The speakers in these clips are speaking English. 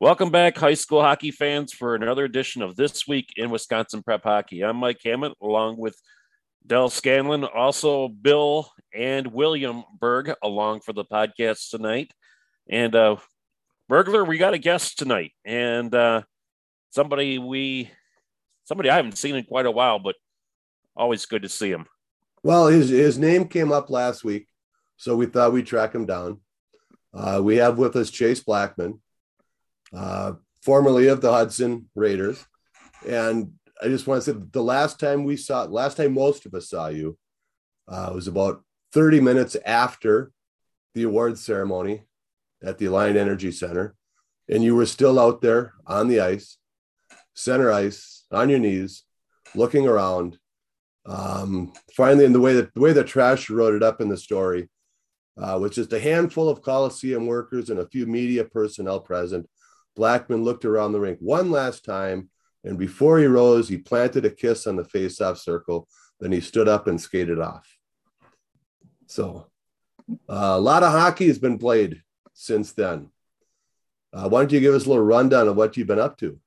Welcome back, high school hockey fans, for another edition of This Week in Wisconsin Prep Hockey. I'm Mike Hammett, along with Dell Scanlon, also Bill and William Berg, along for the podcast tonight. And uh, Burglar, we got a guest tonight, and uh, somebody we somebody I haven't seen in quite a while, but always good to see him. Well, his his name came up last week, so we thought we'd track him down. Uh, we have with us Chase Blackman uh, formerly of the Hudson Raiders. And I just want to say the last time we saw, last time most of us saw you uh, was about 30 minutes after the awards ceremony at the Alliant Energy Center. And you were still out there on the ice, center ice, on your knees, looking around. Um, finally, in the way that the way that Trash wrote it up in the story, uh, with just a handful of Coliseum workers and a few media personnel present, Blackman looked around the rink one last time, and before he rose, he planted a kiss on the face-off circle. Then he stood up and skated off. So, uh, a lot of hockey has been played since then. Uh, why don't you give us a little rundown of what you've been up to?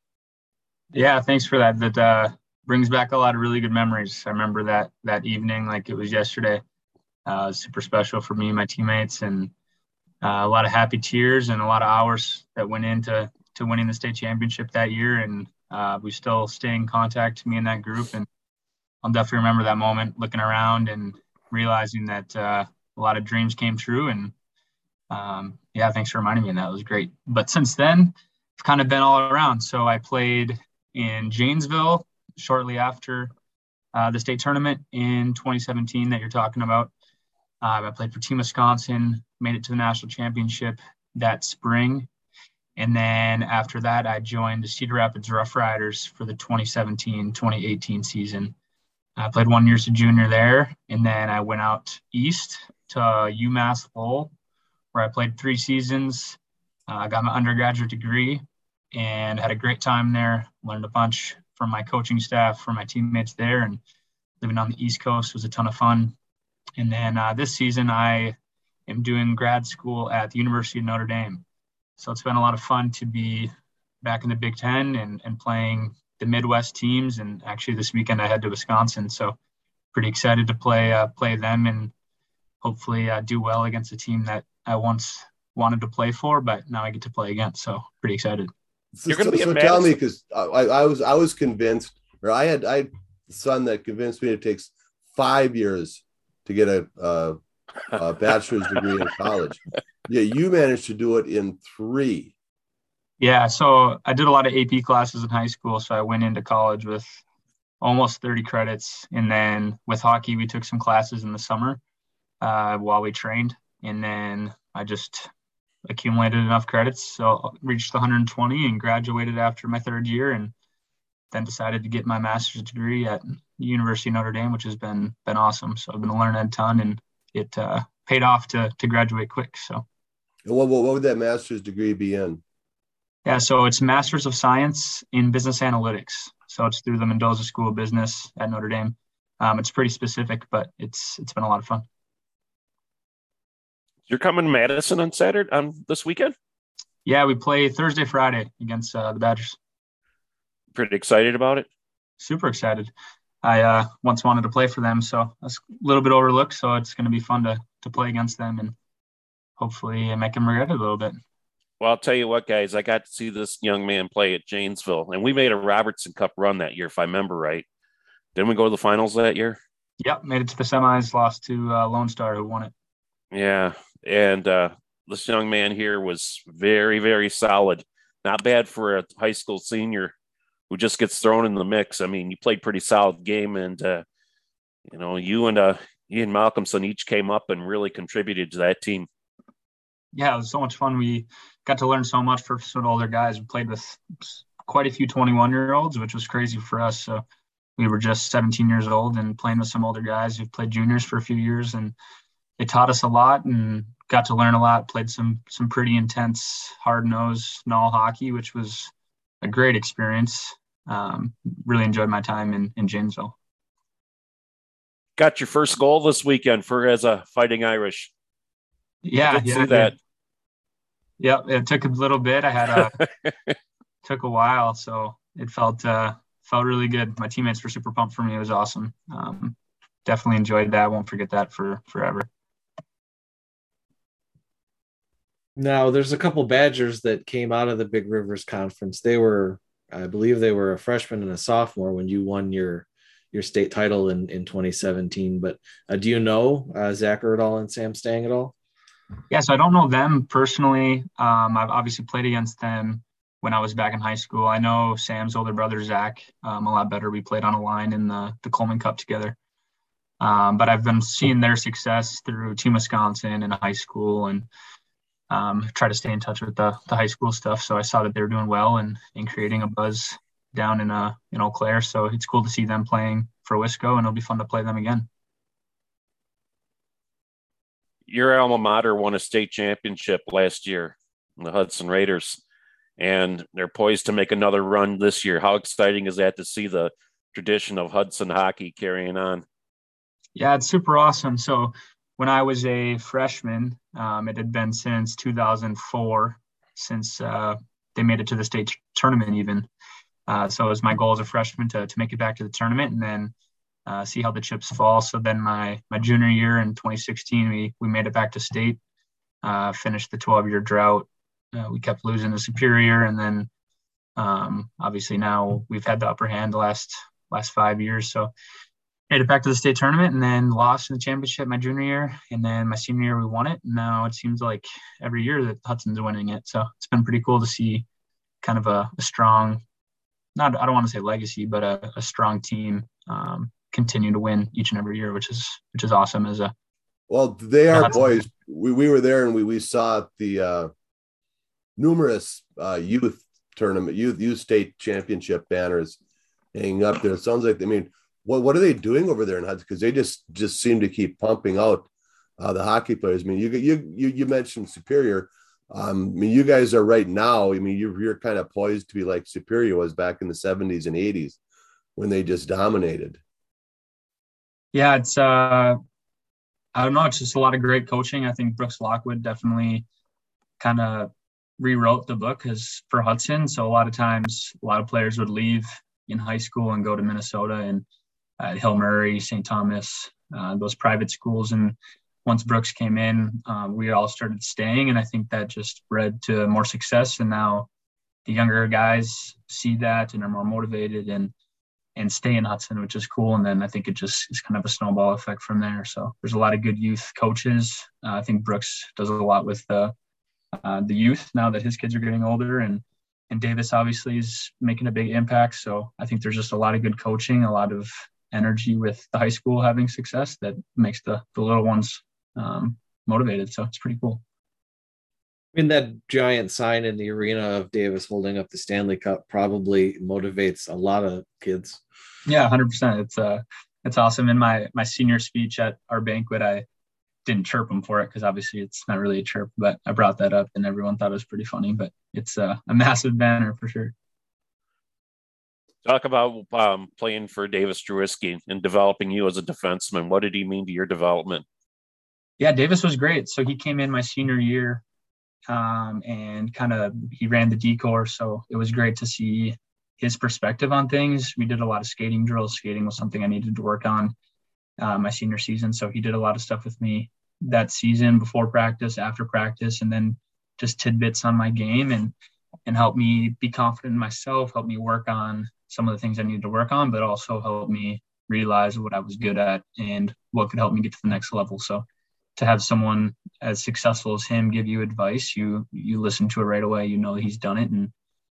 Yeah, thanks for that. That uh, brings back a lot of really good memories. I remember that that evening like it was yesterday. Uh, super special for me and my teammates, and uh, a lot of happy tears and a lot of hours that went into to winning the state championship that year, and uh, we still stay in contact, me and that group. And I'll definitely remember that moment, looking around and realizing that uh, a lot of dreams came true. And um, yeah, thanks for reminding me, and that was great. But since then, I've kind of been all around. So I played in Janesville shortly after uh, the state tournament in 2017 that you're talking about. Uh, I played for Team Wisconsin, made it to the national championship that spring and then after that, I joined the Cedar Rapids Rough Riders for the 2017 2018 season. I played one year as a junior there, and then I went out east to UMass Lowell, where I played three seasons. I uh, got my undergraduate degree and had a great time there. Learned a bunch from my coaching staff, from my teammates there, and living on the East Coast was a ton of fun. And then uh, this season, I am doing grad school at the University of Notre Dame. So it's been a lot of fun to be back in the Big Ten and, and playing the Midwest teams. And actually, this weekend I head to Wisconsin, so pretty excited to play uh, play them and hopefully uh, do well against a team that I once wanted to play for, but now I get to play against. So pretty excited. You're going to be so tell me because I, I, was I was convinced, or I had I had a son that convinced me it takes five years to get a, a, a bachelor's degree in college. Yeah, you managed to do it in three. Yeah, so I did a lot of AP classes in high school. So I went into college with almost 30 credits. And then with hockey, we took some classes in the summer uh, while we trained. And then I just accumulated enough credits. So reached 120 and graduated after my third year. And then decided to get my master's degree at University of Notre Dame, which has been been awesome. So I've been learning a ton, and it uh, paid off to to graduate quick. So what, what, what would that master's degree be in? Yeah, so it's Master's of Science in Business Analytics. So it's through the Mendoza School of Business at Notre Dame. Um, it's pretty specific, but it's it's been a lot of fun. You're coming to Madison on Saturday on um, this weekend? Yeah, we play Thursday, Friday against uh, the Badgers. Pretty excited about it. Super excited. I uh, once wanted to play for them, so that's a little bit overlooked. So it's going to be fun to to play against them and hopefully I make him regret it a little bit. Well, I'll tell you what, guys, I got to see this young man play at Janesville, and we made a Robertson Cup run that year, if I remember right. Didn't we go to the finals that year? Yep, made it to the semis, lost to uh, Lone Star, who won it. Yeah, and uh, this young man here was very, very solid. Not bad for a high school senior who just gets thrown in the mix. I mean, you played pretty solid game, and uh, you know, you and uh, Ian Malcolmson each came up and really contributed to that team yeah, it was so much fun. We got to learn so much from some older guys. We played with quite a few 21 year olds, which was crazy for us. So we were just 17 years old and playing with some older guys who played juniors for a few years, and it taught us a lot and got to learn a lot. Played some some pretty intense, hard nosed null hockey, which was a great experience. Um, really enjoyed my time in in Janesville. Got your first goal this weekend for as a Fighting Irish. Yeah, yeah, that. Yep, it took a little bit. I had a took a while, so it felt uh, felt really good. My teammates were super pumped for me. It was awesome. Um, definitely enjoyed that. Won't forget that for forever. Now, there's a couple Badgers that came out of the Big Rivers Conference. They were, I believe, they were a freshman and a sophomore when you won your your state title in in 2017. But uh, do you know uh, Zach Urdahl and Sam Stange at all? Yeah, so I don't know them personally. Um, I've obviously played against them when I was back in high school. I know Sam's older brother Zach um, a lot better. We played on a line in the the Coleman Cup together. Um, but I've been seeing their success through Team Wisconsin in high school and um, try to stay in touch with the, the high school stuff. So I saw that they were doing well and, and creating a buzz down in uh, in Eau Claire. So it's cool to see them playing for Wisco, and it'll be fun to play them again. Your alma mater won a state championship last year, the Hudson Raiders, and they're poised to make another run this year. How exciting is that to see the tradition of Hudson hockey carrying on? Yeah, it's super awesome. So when I was a freshman, um, it had been since 2004 since uh, they made it to the state tournament even. Uh, so it was my goal as a freshman to, to make it back to the tournament and then uh, see how the chips fall. So then my my junior year in 2016, we we made it back to state, uh, finished the 12 year drought. Uh, we kept losing to Superior, and then um, obviously now we've had the upper hand the last last five years. So made it back to the state tournament and then lost in the championship my junior year. And then my senior year, we won it. Now it seems like every year that Hudson's winning it. So it's been pretty cool to see kind of a, a strong, not, I don't want to say legacy, but a, a strong team um, continue to win each and every year, which is, which is awesome as a, well, they are boys. We, we were there and we, we saw the uh, numerous uh, youth tournament, youth, youth state championship banners hanging up there. It sounds like, I mean, what what are they doing over there in Hudson? Because they just just seem to keep pumping out uh, the hockey players. I mean, you you you you mentioned Superior. Um, I mean, you guys are right now. I mean, you're you're kind of poised to be like Superior was back in the '70s and '80s when they just dominated. Yeah, it's uh, I don't know. It's just a lot of great coaching. I think Brooks Lockwood definitely kind of rewrote the book as for Hudson. So a lot of times, a lot of players would leave in high school and go to Minnesota and at Hill Murray, St. Thomas, uh, those private schools. And once Brooks came in, uh, we all started staying, and I think that just led to more success. And now the younger guys see that and are more motivated and and stay in Hudson, which is cool. And then I think it just is kind of a snowball effect from there. So there's a lot of good youth coaches. Uh, I think Brooks does a lot with the uh, the youth now that his kids are getting older and and Davis obviously is making a big impact. So I think there's just a lot of good coaching, a lot of energy with the high school having success that makes the, the little ones um, motivated. So it's pretty cool. I mean, that giant sign in the arena of Davis holding up the Stanley Cup probably motivates a lot of kids. Yeah, hundred percent. It's uh, it's awesome. In my my senior speech at our banquet, I didn't chirp him for it because obviously it's not really a chirp, but I brought that up and everyone thought it was pretty funny. But it's uh, a massive banner for sure. Talk about um, playing for Davis Drewiske and developing you as a defenseman. What did he mean to your development? Yeah, Davis was great. So he came in my senior year um, and kind of he ran the decor. So it was great to see his perspective on things. We did a lot of skating drills. Skating was something I needed to work on uh, my senior season. So he did a lot of stuff with me that season before practice, after practice, and then just tidbits on my game and and help me be confident in myself, help me work on some of the things I needed to work on, but also help me realize what I was good at and what could help me get to the next level. So to have someone as successful as him give you advice, you you listen to it right away. You know he's done it and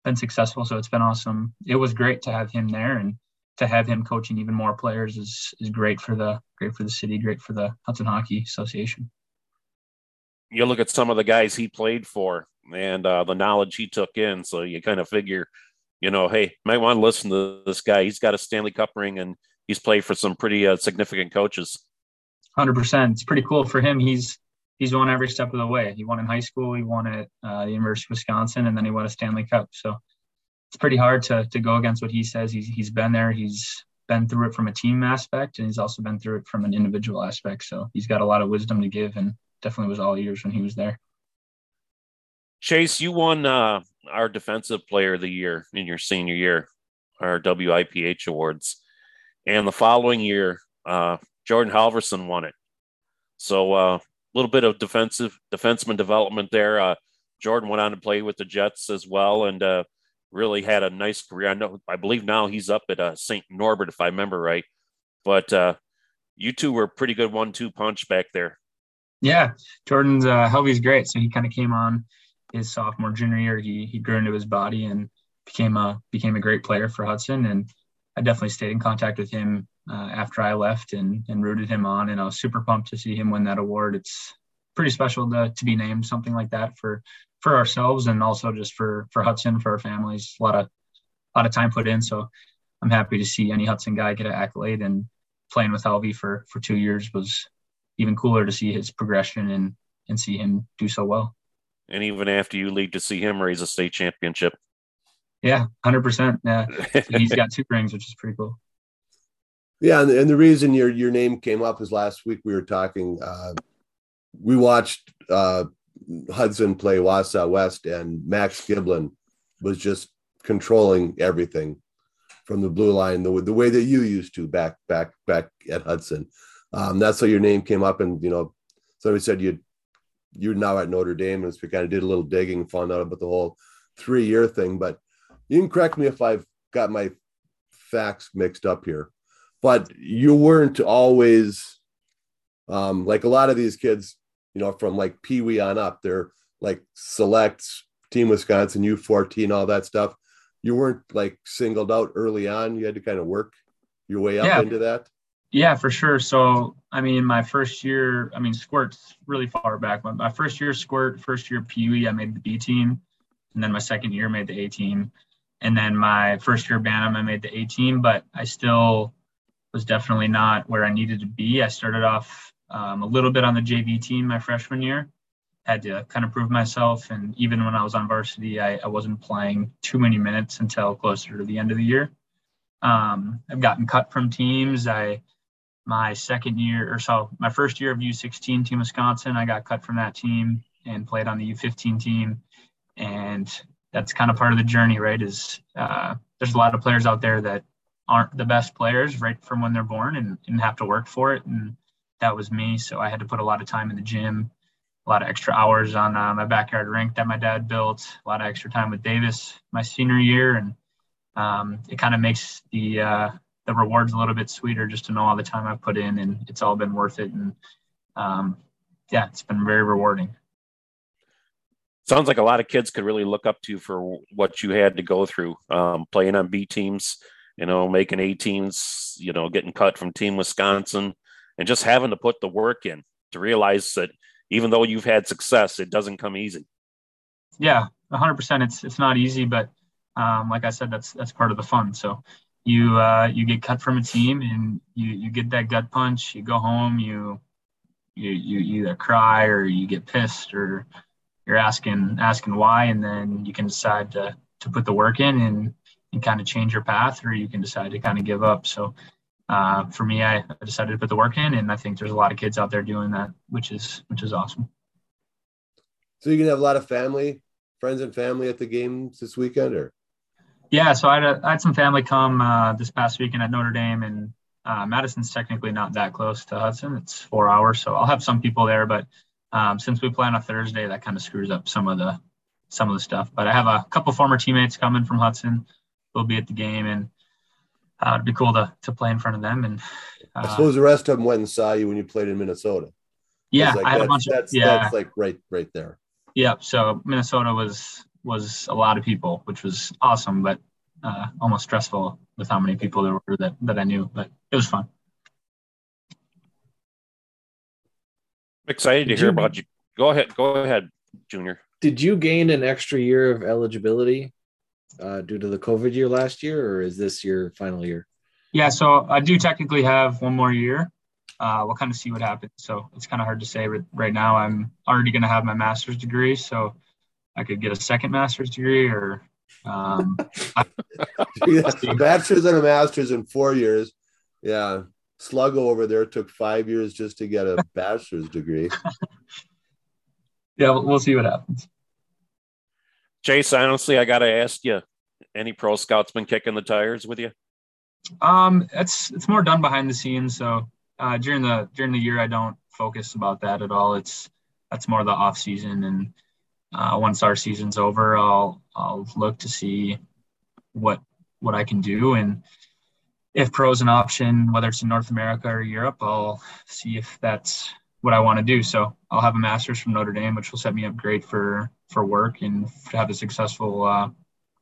been successful. So it's been awesome. It was great to have him there and to have him coaching even more players is is great for the great for the city, great for the Hudson Hockey Association. You look at some of the guys he played for and uh, the knowledge he took in, so you kind of figure you know, hey, might want to listen to this guy. He's got a Stanley Cup ring and he's played for some pretty uh, significant coaches. Hundred percent. It's pretty cool for him. He's he's won every step of the way. He won in high school. He won at uh, the University of Wisconsin, and then he won a Stanley Cup. So it's pretty hard to to go against what he says. He's he's been there. He's been through it from a team aspect, and he's also been through it from an individual aspect. So he's got a lot of wisdom to give, and definitely was all ears when he was there. Chase, you won uh, our defensive player of the year in your senior year, our WIPH awards. And the following year, uh, Jordan Halverson won it. So a uh, little bit of defensive defenseman development there. Uh, Jordan went on to play with the Jets as well, and uh, really had a nice career. I know, I believe now he's up at uh, St. Norbert, if I remember right. But uh, you two were pretty good one-two punch back there. Yeah, Jordan's uh, Helvy's great. So he kind of came on his sophomore junior year. He he grew into his body and became a became a great player for Hudson. And I definitely stayed in contact with him uh, after I left and and rooted him on. And I was super pumped to see him win that award. It's pretty special to to be named something like that for for ourselves and also just for for Hudson for our families. A lot of a lot of time put in. So I'm happy to see any Hudson guy get an accolade and playing with Helvy for for two years was even cooler to see his progression and and see him do so well. And even after you leave to see him raise a state championship. Yeah, hundred percent. Yeah, he's got two rings, which is pretty cool. Yeah, and, and the reason your your name came up is last week we were talking. Uh, we watched uh, Hudson play Wausau West, and Max Giblin was just controlling everything from the blue line the, the way that you used to back back back at Hudson. Um, that's how your name came up, and you know, somebody said you you're now at Notre Dame, and we kind of did a little digging, found out about the whole three year thing. But you can correct me if I've got my facts mixed up here. But you weren't always um, like a lot of these kids you know, from like Pee Wee on up. They're like selects, Team Wisconsin, U14, all that stuff. You weren't like singled out early on. You had to kind of work your way up yeah. into that. Yeah, for sure. So, I mean, my first year, I mean, squirt's really far back. But my first year squirt, first year Pee Wee, I made the B team. And then my second year, made the A team. And then my first year Bantam, I made the A team, but I still was definitely not where I needed to be. I started off um, a little bit on the JV team my freshman year. Had to kind of prove myself, and even when I was on varsity, I, I wasn't playing too many minutes until closer to the end of the year. Um, I've gotten cut from teams. I my second year or so, my first year of U16 Team Wisconsin, I got cut from that team and played on the U15 team, and that's kind of part of the journey, right? Is uh, there's a lot of players out there that aren't the best players right from when they're born and, and have to work for it and that was me. So I had to put a lot of time in the gym, a lot of extra hours on uh, my backyard rink that my dad built, a lot of extra time with Davis my senior year, and um, it kind of makes the uh, the rewards a little bit sweeter just to know all the time I've put in, and it's all been worth it. And um, yeah, it's been very rewarding. Sounds like a lot of kids could really look up to for what you had to go through, um, playing on B teams, you know, making A teams, you know, getting cut from Team Wisconsin, and just having to put the work in to realize that even though you've had success, it doesn't come easy. Yeah, hundred percent. It's it's not easy, but um, like I said, that's that's part of the fun. So you uh, you get cut from a team and you you get that gut punch. You go home, you you you either cry or you get pissed or you're asking asking why, and then you can decide to to put the work in and and kind of change your path, or you can decide to kind of give up. So uh, for me, I, I decided to put the work in, and I think there's a lot of kids out there doing that, which is which is awesome. So you can have a lot of family, friends, and family at the games this weekend, or? Yeah, so I had, a, I had some family come uh, this past weekend at Notre Dame, and uh, Madison's technically not that close to Hudson. It's four hours, so I'll have some people there. But um, since we play on a Thursday, that kind of screws up some of the some of the stuff. But I have a couple former teammates coming from Hudson. They'll be at the game, and uh, it'd be cool to to play in front of them. And uh, I suppose the rest of them went and saw you when you played in Minnesota. Yeah, like, I had a bunch of that's, yeah. that's like right right there. Yeah, so Minnesota was was a lot of people, which was awesome, but uh, almost stressful with how many people there were that that I knew. But it was fun. excited to hear about you. Go ahead, go ahead, Junior. Did you gain an extra year of eligibility uh, due to the COVID year last year, or is this your final year? Yeah, so I do technically have one more year. Uh, we'll kind of see what happens. So it's kind of hard to say right now. I'm already going to have my master's degree, so I could get a second master's degree or um, a bachelor's and a master's in four years. Yeah, Sluggo over there took five years just to get a bachelor's degree. yeah, we'll see what happens. Chase, honestly, I got to ask you: any pro scouts been kicking the tires with you? Um, it's it's more done behind the scenes. So uh, during the during the year, I don't focus about that at all. It's that's more the off season, and uh, once our season's over, I'll I'll look to see what what I can do, and if pro is an option, whether it's in North America or Europe, I'll see if that's what I want to do. So I'll have a master's from Notre Dame, which will set me up great for for work and have a successful uh,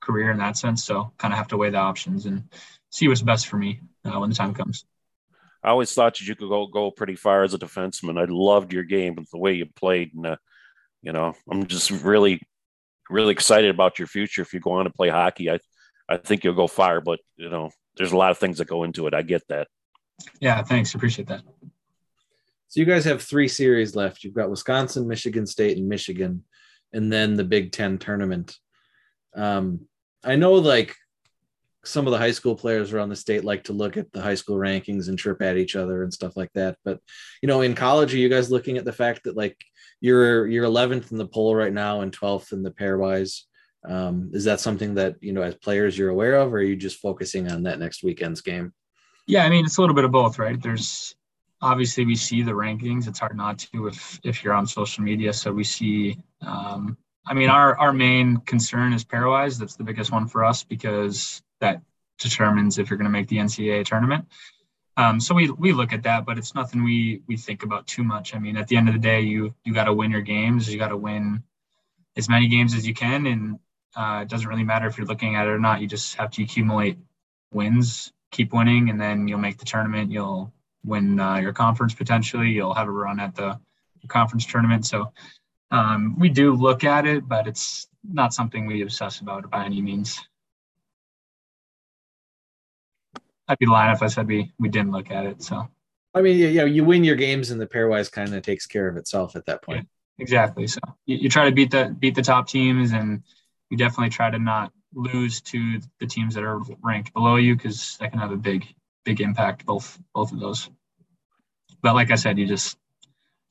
career in that sense. So kind of have to weigh the options and see what's best for me uh, when the time comes. I always thought that you could go go pretty far as a defenseman. I loved your game, the way you played, and uh, you know, I'm just really, really excited about your future. If you go on to play hockey, I, I think you'll go far. But you know, there's a lot of things that go into it. I get that. Yeah, thanks. Appreciate that. So you guys have three series left. You've got Wisconsin, Michigan State, and Michigan, and then the Big Ten tournament. Um, I know like some of the high school players around the state like to look at the high school rankings and chirp at each other and stuff like that. But you know, in college, are you guys looking at the fact that like you're you're 11th in the poll right now and 12th in the pairwise? Um, is that something that you know as players you're aware of, or are you just focusing on that next weekend's game? Yeah, I mean it's a little bit of both, right? There's obviously we see the rankings. It's hard not to if if you're on social media. So we see. Um, I mean, our our main concern is pairwise. That's the biggest one for us because that determines if you're going to make the NCAA tournament. Um, so we we look at that, but it's nothing we we think about too much. I mean, at the end of the day, you you got to win your games. You got to win as many games as you can, and uh, it doesn't really matter if you're looking at it or not. You just have to accumulate wins, keep winning, and then you'll make the tournament. You'll win uh, your conference potentially. You'll have a run at the conference tournament. So um, we do look at it, but it's not something we obsess about by any means. I'd be lying if I said we we didn't look at it. So I mean, yeah, you win your games, and the pairwise kind of takes care of itself at that point. Yeah, exactly. So you, you, try to beat the beat the top teams, and you definitely try to not lose to the teams that are ranked below you because that can have a big big impact both both of those. But like I said, you just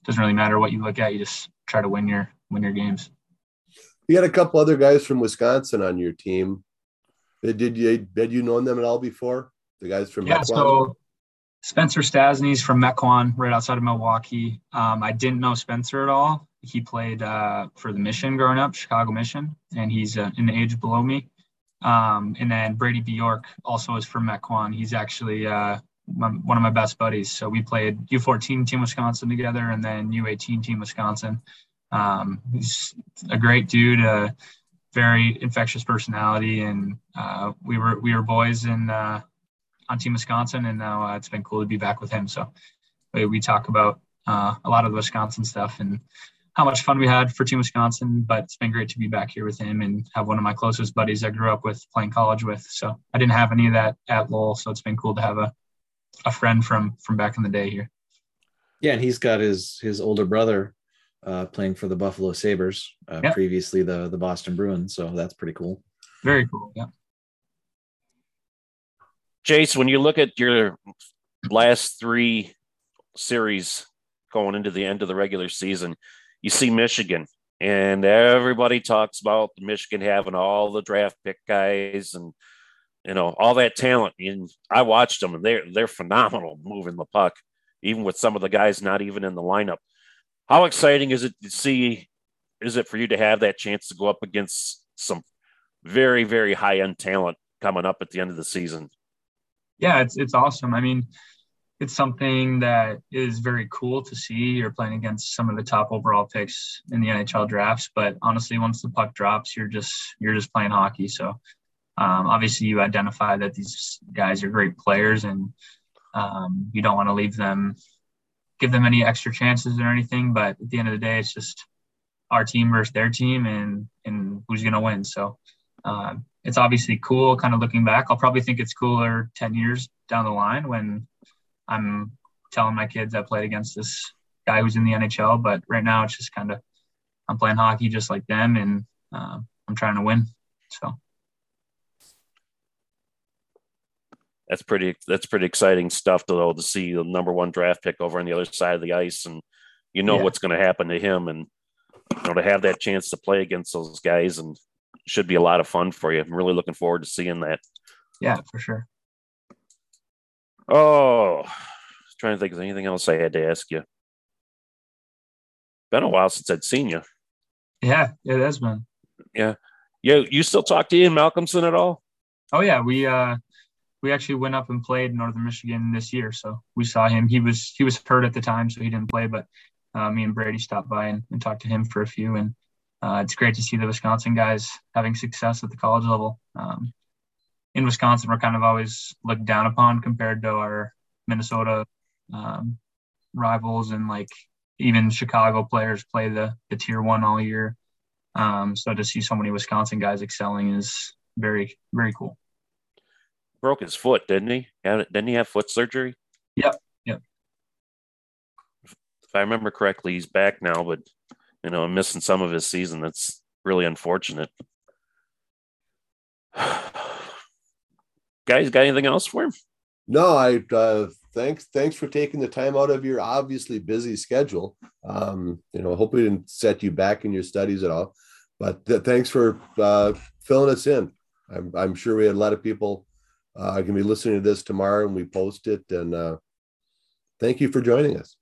doesn't really matter what you look at. You just try to win your win your games. You had a couple other guys from Wisconsin on your team. Did you had you known them at all before? The guys from yeah, Mequon? so Spencer Stastney's from Mequon, right outside of Milwaukee. Um, I didn't know Spencer at all. He played uh, for the Mission growing up, Chicago Mission, and he's uh, an age below me. Um, and then Brady Bjork also is from Mequon. He's actually uh, my, one of my best buddies. So we played U14 Team Wisconsin together, and then U18 Team Wisconsin. Um, he's a great dude, a very infectious personality, and uh, we were we were boys in uh, on Team Wisconsin, and now uh, it's been cool to be back with him. So we, we talk about uh, a lot of the Wisconsin stuff and how much fun we had for Team Wisconsin. But it's been great to be back here with him and have one of my closest buddies I grew up with playing college with. So I didn't have any of that at Lowell, so it's been cool to have a a friend from from back in the day here. Yeah, and he's got his his older brother uh, playing for the Buffalo Sabres, uh, yep. previously the the Boston Bruins. So that's pretty cool. Very cool. Yeah. Jace, when you look at your last three series going into the end of the regular season, you see Michigan, and everybody talks about Michigan having all the draft pick guys and you know all that talent. And I watched them, and they're they're phenomenal moving the puck, even with some of the guys not even in the lineup. How exciting is it to see? Is it for you to have that chance to go up against some very very high end talent coming up at the end of the season? yeah, it's it's awesome. I mean, it's something that is very cool to see. You're playing against some of the top overall picks in the NHL drafts, but honestly, once the puck drops, you're just you're just playing hockey. So um, obviously, you identify that these guys are great players, and um, you don't want to leave them, give them any extra chances or anything. But at the end of the day, it's just our team versus their team, and and who's to win. So um, it's obviously cool kind of looking back. I'll probably think it's cooler 10 years down the line when I'm telling my kids I played against this guy who's in the NHL. But right now it's just kind of, I'm playing hockey just like them and uh, I'm trying to win. So. That's pretty. That's pretty exciting stuff, though, to see the number one draft pick over on the other side of the ice, and you know yeah. what's going to happen to him, and you know to have that chance to play against those guys, and should be a lot of fun for you. I'm really looking forward to seeing that. Yeah, for sure. Oh, trying to think of anything else I had to ask you. Been a while since I'd seen you. Yeah, it has been. Yeah. You you still talk to Ian Malcolmson at all? Oh yeah, we uh we actually went up and played Northern Michigan this year, so we saw him. He was he was hurt at the time, so he didn't play. But uh, me and Brady stopped by and, and, talked to him for a few, and uh, it's great to see the Wisconsin guys having success at the college level. Um, in Wisconsin, we're kind of always looked down upon compared to our Minnesota um, rivals, and like even Chicago players play the the tier one all year. Um, so to see so many Wisconsin guys excelling is very very cool broke his foot, didn't he? Didn't he have foot surgery? Yep. Yep. If I remember correctly, he's back now, but you know, I'm missing some of his season. That's really unfortunate. Guys, got anything else for him? No, I uh, thanks thanks for taking the time out of your obviously busy schedule. Um, you know, hope we didn't set you back in your studies at all, but th- thanks for uh, filling us in. I'm, I'm sure we had a lot of people uh, I can be listening to this tomorrow and we post it. And uh, thank you for joining us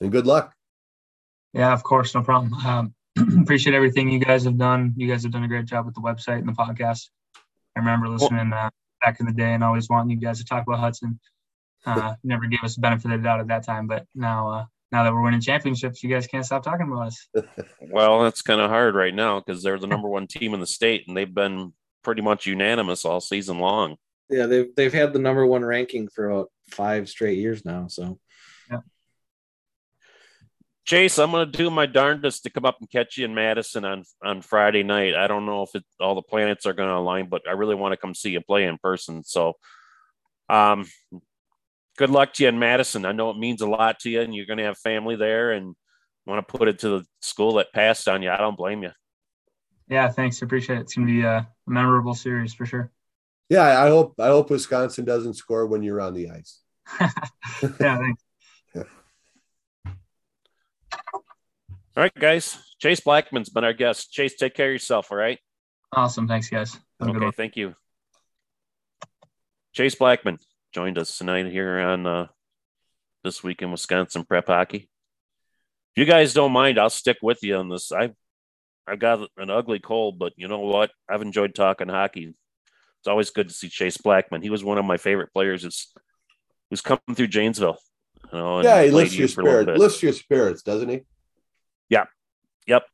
and good luck. Yeah, of course. No problem. Um, appreciate everything you guys have done. You guys have done a great job with the website and the podcast. I remember listening uh, back in the day and always wanting you guys to talk about Hudson. Uh, never gave us the benefit of the doubt at that time, but now, uh, now that we're winning championships, you guys can't stop talking about us. well, that's kind of hard right now because they're the number one team in the state, and they've been pretty much unanimous all season long. Yeah, they've they've had the number one ranking for about five straight years now. So yeah. Chase, I'm going to do my darndest to come up and catch you in Madison on on Friday night. I don't know if it, all the planets are going to align, but I really want to come see you play in person. So, um, good luck to you in Madison. I know it means a lot to you, and you're going to have family there, and want to put it to the school that passed on you. I don't blame you. Yeah, thanks. Appreciate it. It's going to be a memorable series for sure. Yeah, I hope I hope Wisconsin doesn't score when you're on the ice. yeah, thanks. All right, guys. Chase Blackman's been our guest. Chase, take care of yourself. All right. Awesome. Thanks, guys. okay. Thank you. Chase Blackman joined us tonight here on uh, this week in Wisconsin prep hockey. If you guys don't mind, I'll stick with you on this. I've I've got an ugly cold, but you know what? I've enjoyed talking hockey it's always good to see Chase Blackman. He was one of my favorite players who's who's come through Janesville. You know, yeah, he lifts your spirit, lifts your spirits, doesn't he? Yeah, yep.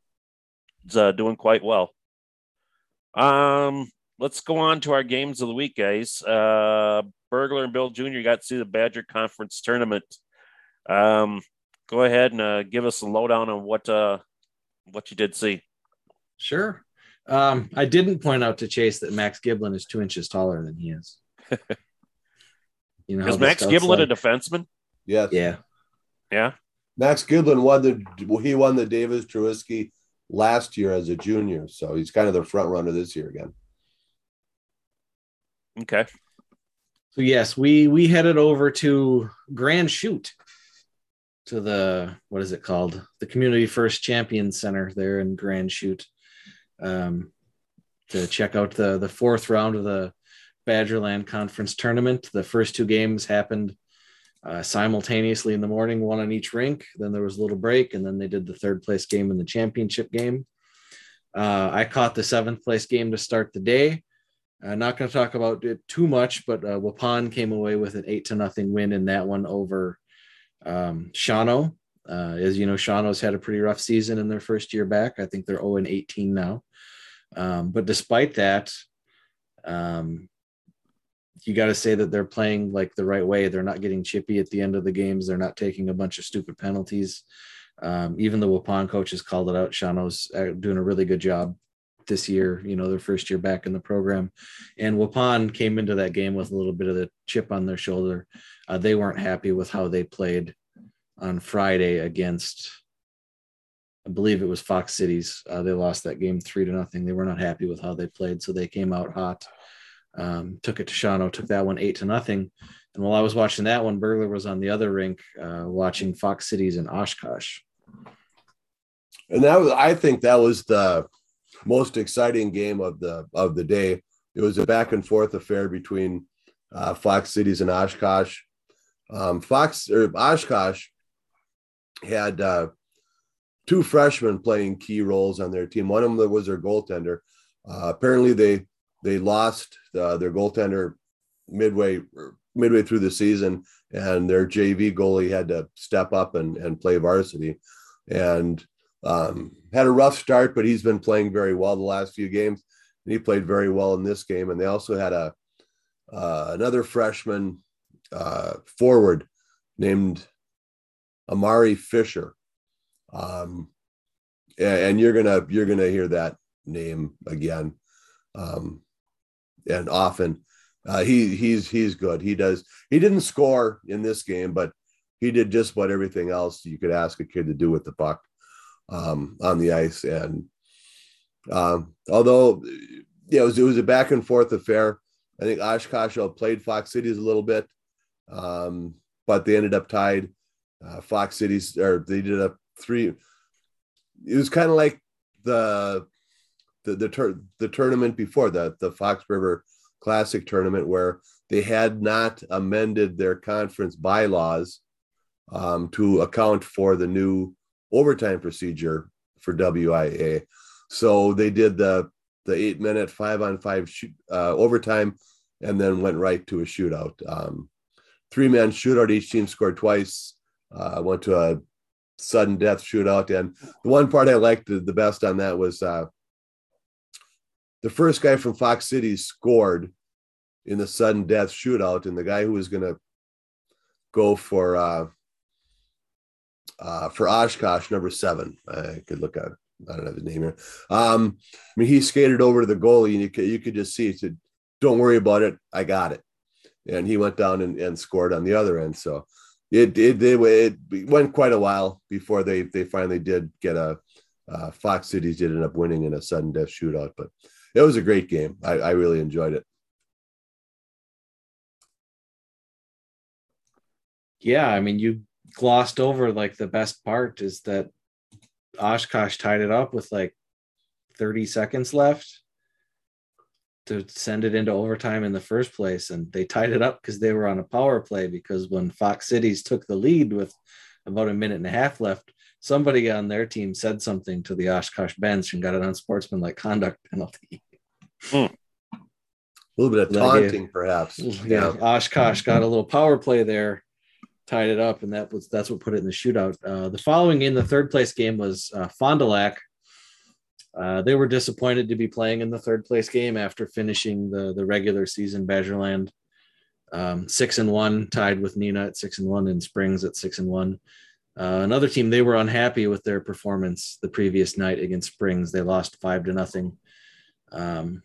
It's uh, doing quite well. Um, let's go on to our games of the week, guys. Uh, Burglar and Bill Jr. got to see the Badger Conference tournament. Um, go ahead and uh, give us a lowdown on what uh, what you did see. Sure. Um, I didn't point out to Chase that Max Giblin is two inches taller than he is. you know, is Max Giblin like. a defenseman? Yes. Yeah. Yeah. Max Giblin won the he won the Davis Drewiske last year as a junior, so he's kind of the front runner this year again. Okay. So yes, we we headed over to Grand Chute to the what is it called? The Community First Champion Center there in Grand Chute um, to check out the the fourth round of the Badgerland Conference tournament. The first two games happened uh, simultaneously in the morning, one on each rink. Then there was a little break, and then they did the third place game and the championship game. Uh, I caught the seventh place game to start the day. I'm not going to talk about it too much, but uh, Waupun came away with an eight to nothing win in that one over um, Shawano. Uh, as you know, Shawano's had a pretty rough season in their first year back. I think they're 0 and 18 now. Um, but despite that, um, you got to say that they're playing like the right way. They're not getting chippy at the end of the games. They're not taking a bunch of stupid penalties. Um, even the Waupun coaches called it out. Shawano's uh, doing a really good job this year. You know, their first year back in the program, and Waupun came into that game with a little bit of the chip on their shoulder. Uh, they weren't happy with how they played on Friday against I believe it was Fox Cities. Uh, they lost that game three to nothing. They were not happy with how they played, so they came out hot. Um, took it to Shawano, took that one eight to nothing. And while I was watching that one, Burglar was on the other rink uh, watching Fox Cities and Oshkosh. And that was, I think, that was the most exciting game of the of the day. It was a back and forth affair between uh, Fox Cities and Oshkosh. Um, Fox or Oshkosh had uh, two freshmen playing key roles on their team. One of them was their goaltender. Uh, apparently, they they lost uh, their goaltender midway midway through the season, and their JV goalie had to step up and, and play varsity, and um, had a rough start, but he's been playing very well the last few games, and he played very well in this game. And they also had a uh, another freshman uh, forward named Amari Fisher, um, and, and, you're gonna you're gonna hear that name again, um, and often. Uh, he he's he's good. He does. He didn't score in this game, but he did just about everything else you could ask a kid to do with the puck um, on the ice. And um, although yeah, it was it was a back and forth affair. I think Oshkosh played Fox Cities a little bit, um, but they ended up tied. Uh, Fox Cities or they did a three. It was kind of like the the the, tur- the tournament before the the Fox River Classic tournament where they had not amended their conference bylaws um, to account for the new overtime procedure for WIA. So they did the the eight minute five on five shoot, uh, overtime, and then went right to a shootout. Um, three man shootout. Each team scored twice. Uh, went to a sudden death shootout, and the one part I liked the, the best on that was uh, the first guy from Fox City scored in the sudden death shootout, and the guy who was going to go for uh, uh, for Oshkosh, number seven, I could look at. I don't have the name here. Um, I mean, he skated over to the goalie, and you could you could just see. He said, "Don't worry about it. I got it." And he went down and, and scored on the other end. So it it, it it went quite a while before they they finally did get a uh, Fox Cities did end up winning in a sudden death shootout, but it was a great game. I, I really enjoyed it. Yeah, I mean, you glossed over like the best part is that Oshkosh tied it up with like 30 seconds left to send it into overtime in the first place. And they tied it up because they were on a power play. Because when Fox Cities took the lead with about a minute and a half left, somebody on their team said something to the Oshkosh bench and got an unsportsmanlike conduct penalty. Hmm. A little bit of taunting, like, perhaps. Yeah, yeah, Oshkosh got a little power play there, tied it up, and that was that's what put it in the shootout. Uh, the following in the third place game was uh, Fond du Lac. Uh, they were disappointed to be playing in the third place game after finishing the the regular season Badgerland um, six and one, tied with Neenah at six and one, and Springs at six and one. Uh, another team, they were unhappy with their performance the previous night against Springs. They lost five to nothing. Um,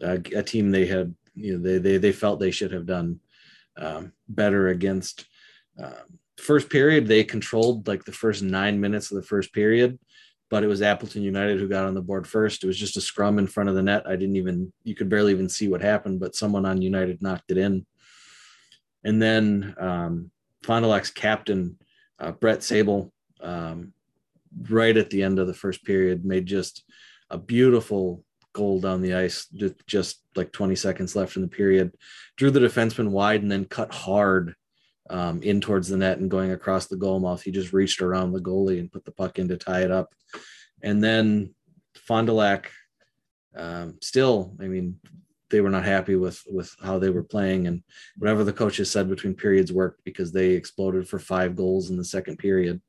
a, a, team they had, you know, they, they, they felt they should have done um, better against. Um, first period, they controlled like the first nine minutes of the first period, but it was Appleton United who got on the board first. It was just a scrum in front of the net. I didn't even, you could barely even see what happened, but someone on United knocked it in. And then um, Fond du Lac's captain uh, Brett Sable, um, right at the end of the first period, made just a beautiful goal down the ice, just, just like 20 seconds left in the period. Drew the defenseman wide and then cut hard um, in towards the net and going across the goal mouth. He just reached around the goalie and put the puck in to tie it up. And then Fond du Lac, um, still, I mean, they were not happy with with how they were playing and whatever the coaches said between periods worked because they exploded for five goals in the second period.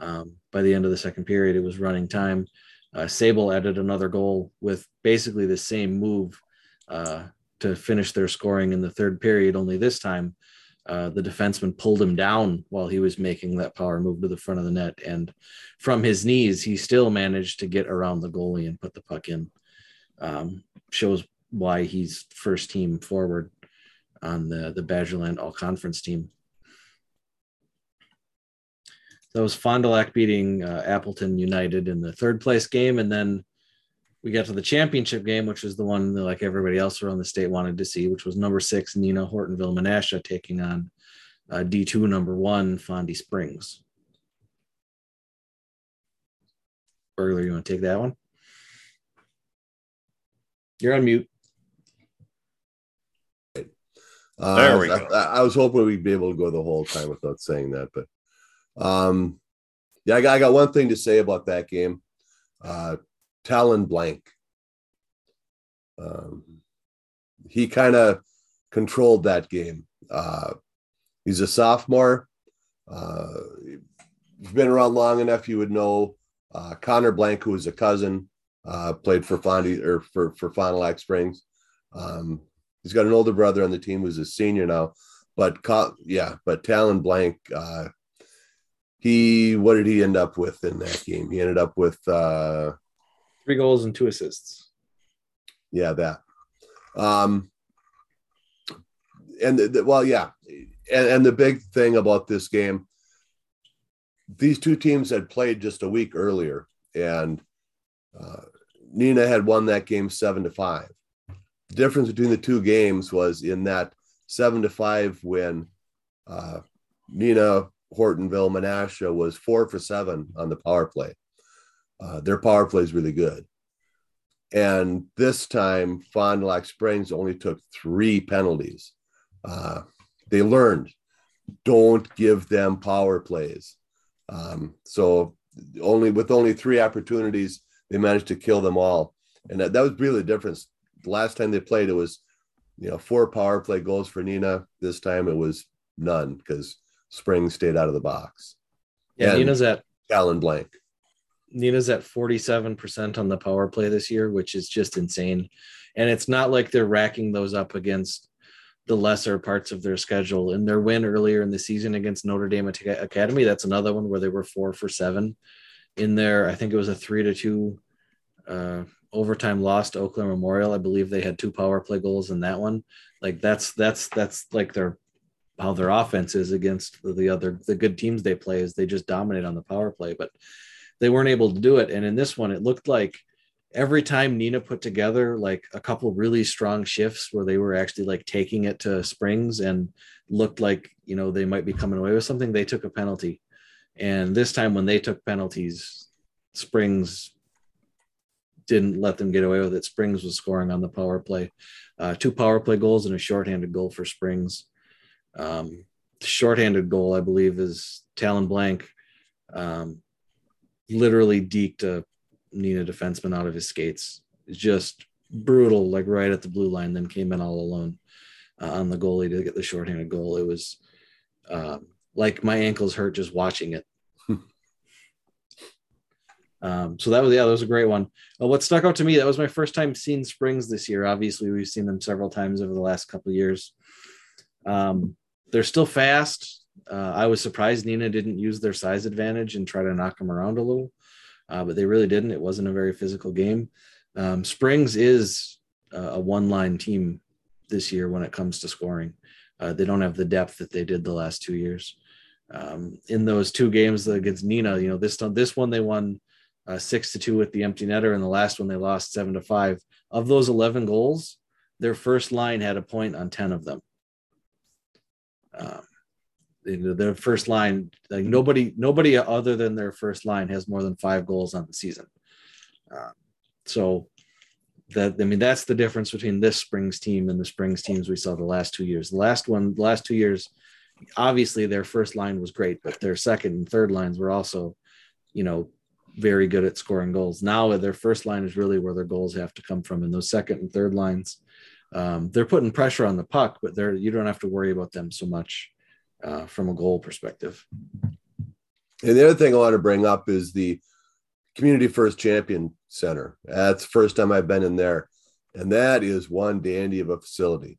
Um, by the end of the second period, it was running time. Uh, Sable added another goal with basically the same move uh, to finish their scoring in the third period. Only this time, uh, the defenseman pulled him down while he was making that power move to the front of the net, and from his knees, he still managed to get around the goalie and put the puck in. Um, shows why he's first team forward on the the Badgerland All Conference team. That was Fond du Lac beating uh, Appleton United in the third place game, and then we got to the championship game, which was the one that, like everybody else around the state wanted to see, which was number six Neenah Hortonville Menasha taking on uh, D2 number one Fondy Springs. Burglar, you want to take that one? You're on mute. Uh, There we I, go. I, I was hoping we'd be able to go the whole time without saying that, but um, yeah, I got, I got one thing to say about that game. Uh, Talon Blank. Um, he kind of controlled that game. Uh, he's a sophomore. Uh, he's been around long enough. You would know uh, Connor Blank, who is a cousin, uh, played for Fondy or for for Fond du Lac Springs. Um, he's got an older brother on the team who's a senior now. But yeah, but Talon Blank, uh, he what did he end up with in that game? He ended up with uh, Three goals and two assists. yeah that um and the, the- well yeah and, and the big thing about this game these two teams had played just a week earlier and uh, Neenah had won that game seven to five the difference between the two games was in that seven to five win uh, Neenah hortonville menasha was four for seven on the power play uh, their power play is really good and this time, Fond du Lac Springs only took three penalties. Uh, they learned don't give them power plays. Um, so only with only three opportunities, they managed to kill them all. And that, that was really the difference. Last time they played, it was you know four power play goals for Neenah. This time it was none because Spring stayed out of the box. Yeah, And- Neenah's at Alan Blank. Neenah's at 47% on the power play this year, which is just insane. And it's not like they're racking those up against the lesser parts of their schedule. In their win earlier in the season against Notre Dame Academy, that's another one where they were four for seven. In there, I think it was a three to two uh, overtime loss to Oakland Memorial. I believe they had two power play goals in that one. Like that's that's that's like their how their offense is against the other the good teams they play is they just dominate on the power play. But they weren't able to do it. And in this one, it looked like every time Neenah put together like a couple really strong shifts where they were actually like taking it to Springs and looked like, you know, they might be coming away with something, they took a penalty. And this time when they took penalties, Springs didn't let them get away with it. Springs was scoring on the power play. Uh, two power play goals and a shorthanded goal for Springs. Um, the shorthanded goal, I believe, is Talon Blank. Um, literally deked a Neenah defenseman out of his skates. Just brutal, like right at the blue line, then came in all alone uh, on the goalie to get the shorthanded goal. It was um, like my ankles hurt just watching it. Um, so that was yeah, that was a great one. Uh, what stuck out to me that was my first time seeing Springs this year. Obviously, we've seen them several times over the last couple of years. Um, they're still fast. Uh, I was surprised Neenah didn't use their size advantage and try to knock them around a little, uh, but they really didn't. It wasn't a very physical game. Um, Springs is a one line team this year when it comes to scoring. Uh, they don't have the depth that they did the last two years. Um, in those two games against Neenah, you know, this this one they won uh, six to two with the empty netter, and the last one they lost seven to five. Of those 11 goals, their first line had a point on 10 of them. Um, their first line, like nobody, nobody other than their first line has more than five goals on the season. Um, so that I mean, that's the difference between this Springs team and the Springs teams we saw the last two years. The last one, the last two years, obviously their first line was great, but their second and third lines were also, you know, very good at scoring goals. Now their first line is really where their goals have to come from, and those second and third lines, um, they're putting pressure on the puck, but they're you don't have to worry about them so much uh, from a goal perspective. And the other thing I want to bring up is the Community First Champion Center. That's the first time I've been in there. And that is one dandy of a facility.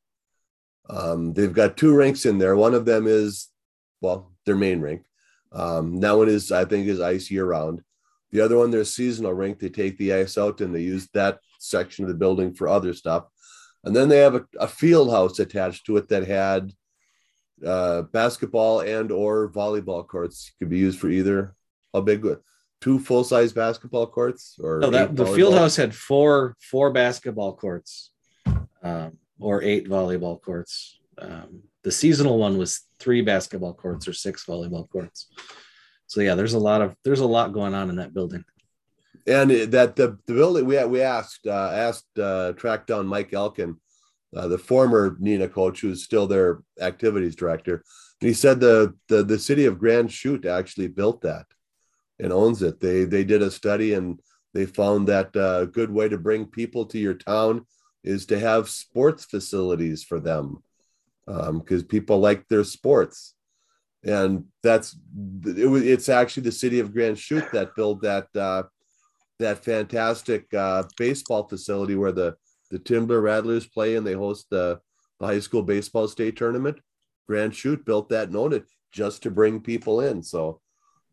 Um, they've got two rinks in there. One of them is, well, their main rink. Um, that one is, I think, is ice year round. The other one, their seasonal rink. They take the ice out and they use that section of the building for other stuff. And then they have a, a field house attached to it that had uh, basketball and or volleyball courts could be used for either. How big? Two full size basketball courts or No, that the volleyball? field house had four four basketball courts, um, or eight volleyball courts. Um, the seasonal one was three basketball courts or six volleyball courts. So yeah, there's a lot of there's a lot going on in that building. and that the, the building we we asked uh, asked uh, tracked down Mike Elkin, uh, the former Neenah coach, who's still their activities director. And he said the, the the city of Grand Chute actually built that and owns it. They they did a study and they found that a uh, good way to bring people to your town is to have sports facilities for them because um, people like their sports and that's it, it's actually the city of grand chute that built that uh, that fantastic uh, baseball facility where the the Timber Rattlers play and they host the, the high school baseball state tournament. Grand Chute built that and owned it just to bring people in. So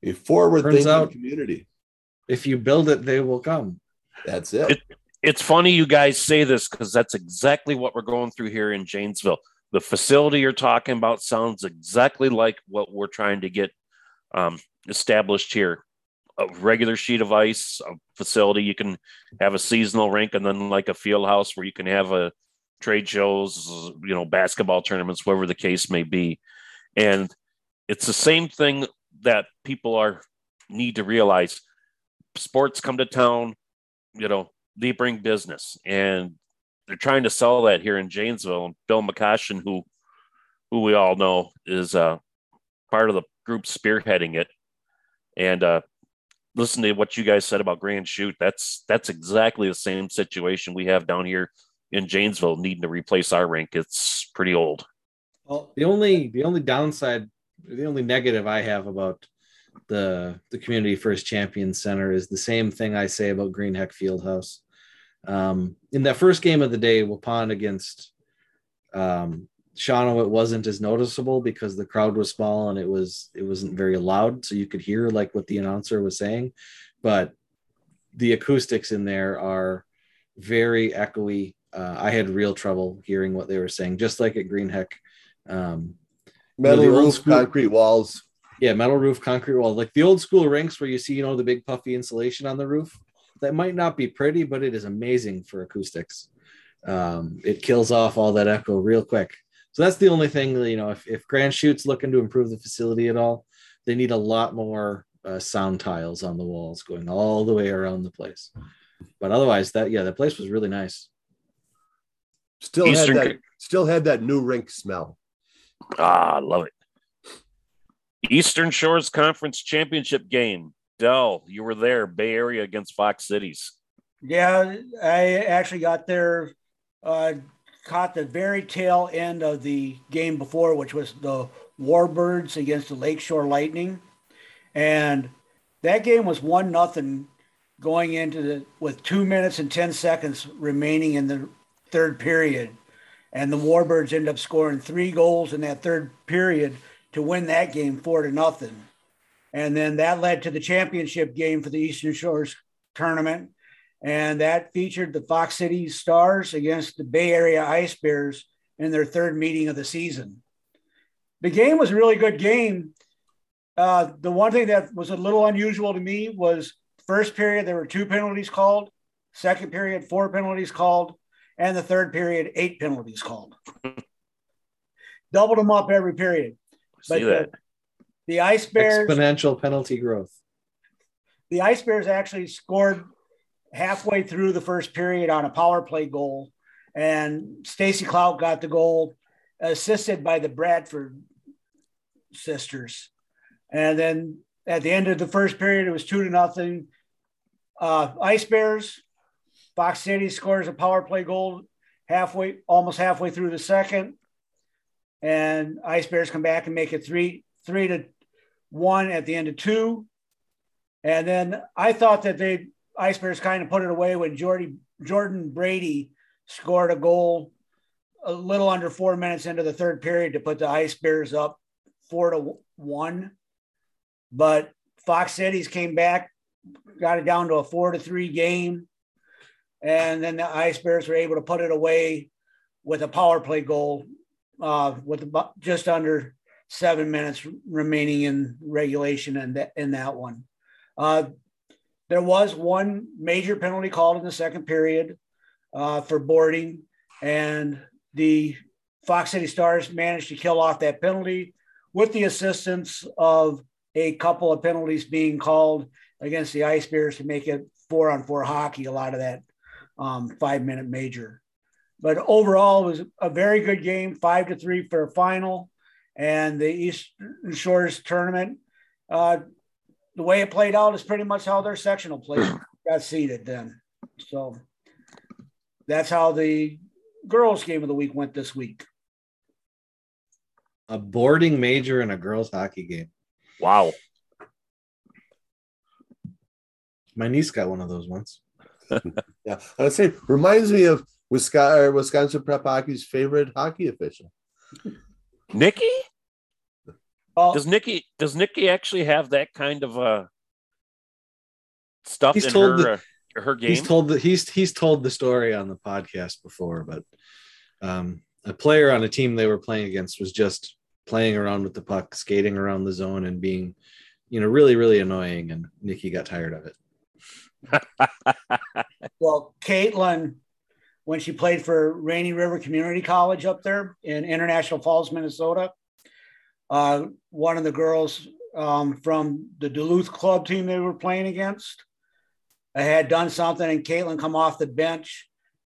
a forward thinking community. If you build it, they will come. That's it. it it's funny you guys say this because that's exactly what we're going through here in Janesville. The facility you're talking about sounds exactly like what we're trying to get um, established here. A regular sheet of ice, a facility you can have a seasonal rink, and then like a field house where you can have a trade shows, you know, basketball tournaments, whatever the case may be. And it's the same thing that people are need to realize. Sports come to town, you know, they bring business, and they're trying to sell that here in Janesville. And Bill McCoshen, who who we all know is uh, part of the group spearheading it, and uh, listen to what you guys said about Grand Chute. That's that's exactly the same situation we have down here in Janesville, needing to replace our rink. It's pretty old. Well, the only the only downside, the only negative I have about the the Community First Champion Center is the same thing I say about Greenheck Fieldhouse. Um, in that first game of the day, Waupun against um, Shawano, it wasn't as noticeable because the crowd was small and it was it wasn't very loud, so you could hear like what the announcer was saying. But the acoustics in there are very echoey. Uh, I had real trouble hearing what they were saying, just like at Greenheck. Um, metal roof, school, concrete walls. Yeah, metal roof, concrete wall, like the old school rinks where you see, you know, the big puffy insulation on the roof that might not be pretty, but it is amazing for acoustics. Um, it kills off all that echo real quick. So that's the only thing, you know, if, if Grand Chute's looking to improve the facility at all, they need a lot more uh, sound tiles on the walls going all the way around the place. But otherwise, that, yeah, the place was really nice. Still Eastern had that, still had that new rink smell. Ah, love it. Eastern Shores Conference Championship game. Dell, you were there, Bay Area against Fox Cities. Yeah, I actually got there, uh, caught the very tail end of the game before, which was the Warbirds against the Lakeshore Lightning, and that game was one nothing going into the with two minutes and ten seconds remaining in the third period, and the Warbirds end up scoring three goals in that third period to win that game four to nothing. And then that led to the championship game for the Eastern Shores tournament. And that featured the Fox City Stars against the Bay Area Ice Bears in their third meeting of the season. The game was a really good game. Uh, the one thing that was a little unusual to me was first period, there were two penalties called, second period, four penalties called, and the third period, eight penalties called. Doubled them up every period. See but that. The, the Ice Bears exponential penalty growth. The Ice Bears actually scored halfway through the first period on a power play goal, and Stacy Clout got the goal, assisted by the Bradford sisters. And then at the end of the first period, it was two to nothing. Uh, Ice Bears, Fox City scores a power play goal halfway, almost halfway through the second, and Ice Bears come back and make it three three to one at the end of two. And then I thought that they Ice Bears kind of put it away when Jordy, Jordan Brady scored a goal a little under four minutes into the third period to put the Ice Bears up four to one. But Fox Cities came back, got it down to a four to three game. And then the Ice Bears were able to put it away with a power play goal uh, with just under seven minutes remaining in regulation and that in that one. Uh, there was one major penalty called in the second period uh, for boarding, and the Fox City Stars managed to kill off that penalty with the assistance of a couple of penalties being called against the Ice Bears to make it four on four hockey, a lot of that um, five minute major. But overall, it was a very good game, five to three for a final. And the Eastern Shores tournament, uh, the way it played out is pretty much how their sectional play got seeded then. So that's how the girls' game of the week went this week. A boarding major in a girls' hockey game. Wow. My niece got one of those once. yeah, I would say reminds me of Wisconsin, Wisconsin Prep Hockey's favorite hockey official. Nikki? Well, Does Nikki does Nikki actually have that kind of uh stuff He's in told her uh, her game? He's told the he's he's told the story on the podcast before, but um, a player on a team they were playing against was just playing around with the puck, skating around the zone, and being, you know, really really annoying. And Nikki got tired of it. well, Caitlin, when she played for Rainy River Community College up there in International Falls, Minnesota, uh, one of the girls um, from the Duluth club team they were playing against had done something, and Caitlin come off the bench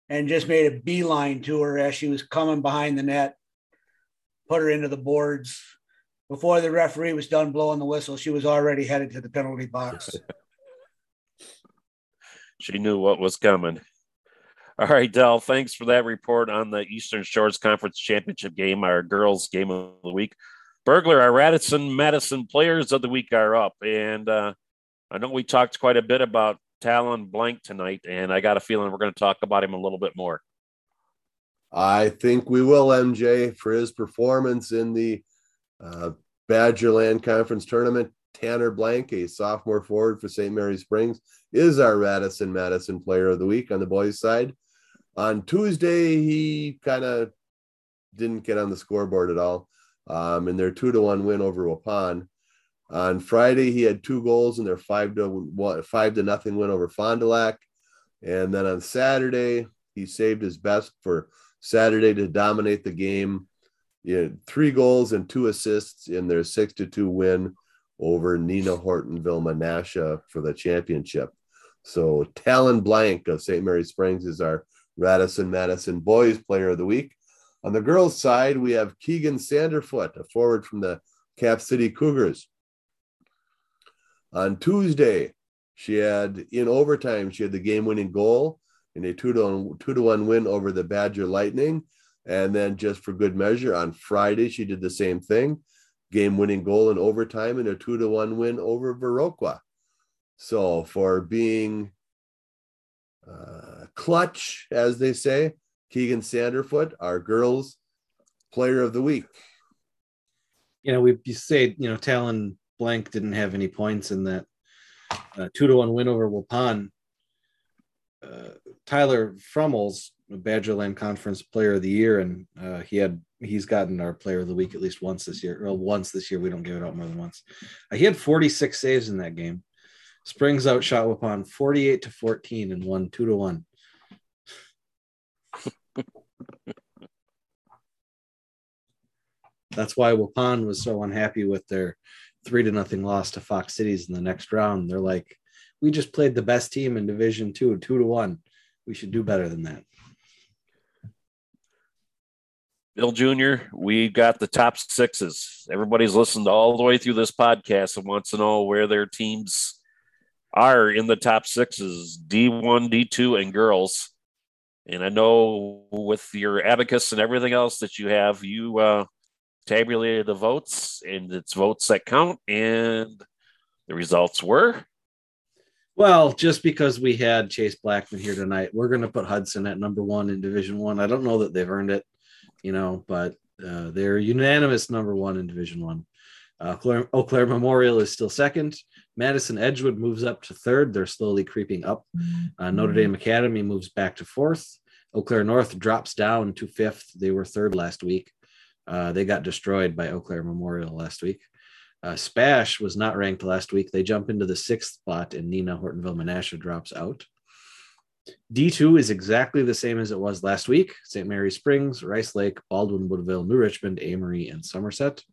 and just made a beeline to her as she was coming behind the net, put her into the boards. Before the referee was done blowing the whistle, she was already headed to the penalty box. she knew what was coming. All right, Dell, thanks for that report on the Eastern Shores Conference Championship game, our girls' game of the week. Burglar, our Radisson Madison players of the week are up. And uh, I know we talked quite a bit about Talon Blank tonight, and I got a feeling we're going to talk about him a little bit more. I think we will, MJ, for his performance in the uh, Badgerland Conference Tournament. Tanner Blank, a sophomore forward for St. Mary Springs, is our Radisson Madison Player of the Week on the boys' side. On Tuesday, he kind of didn't get on the scoreboard at all um, in their two to one win over Waupun. On Friday, he had two goals in their five to one, five to nothing win over Fond du Lac. And then on Saturday, he saved his best for Saturday to dominate the game. Three goals and two assists in their six to two win over Neenah Hortonville Menasha for the championship. So Talon Blank of St. Mary Springs is our Radisson Madison Boys Player of the Week. On the girls' side, we have Keegan Sanderfoot, a forward from the Cap City Cougars. On Tuesday, she had in overtime, she had the game winning goal in a two to, one, two to one win over the Badger Lightning. And then just for good measure, on Friday, she did the same thing game winning goal in overtime and a two to one win over Viroqua. So for being uh, clutch, as they say, Keegan Sanderfoot, our girls player of the week. You know, we you say, you know, Talon Blank didn't have any points in that uh, two to one win over Waupun. Uh, Tyler Frummels, Badgerland Conference Player of the Year, and uh, he had he's gotten our Player of the Week at least once this year. Well, once this year, we don't give it out more than once. Uh, he had 46 saves in that game. Springs outshot Waupun 48 to 14 and won two to one. That's why Waupun was so unhappy with their three to nothing loss to Fox Cities in the next round. They're like, we just played the best team in Division Two, two to one. We should do better than that. Bill Jr., we got the top sixes. Everybody's listened all the way through this podcast and wants to know where their teams are in the top sixes D1, D2, and girls. And I know with your abacus and everything else that you have, you uh, tabulated the votes, and it's votes that count. And the results were. Well, just because we had Chase Blackman here tonight, we're going to put Hudson at number one in Division One. I. Don't know that they've earned it, you know, but uh, they're unanimous number one in Division One. Uh, Eau Claire Memorial is still second. Madison Edgewood moves up to third. They're slowly creeping up. Uh, Notre Dame Academy moves back to fourth. Eau Claire North drops down to fifth. They were third last week. Uh, they got destroyed by Eau Claire Memorial last week. Uh, Spash was not ranked last week. They jump into the sixth spot, and Neenah Hortonville Menasha drops out. D2 is exactly the same as it was last week St. Mary Springs, Rice Lake, Baldwin, Woodville, New Richmond, Amery, and Somerset.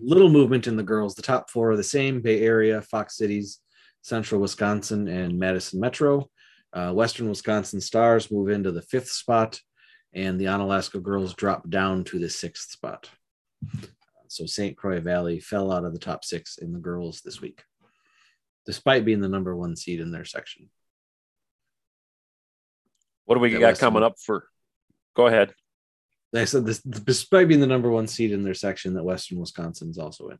Little movement in the girls. The top four are the same Bay Area, Fox Cities, Central Wisconsin and Madison Metro. Uh, Western Wisconsin Stars move into the fifth spot, and the Onalaska girls drop down to the sixth spot. So St. Croix Valley fell out of the top six in the girls this week, despite being the number one seed in their section. What do we That got coming up for? Go ahead. I said, this, despite being the number one seed in their section, that Western Wisconsin's also in.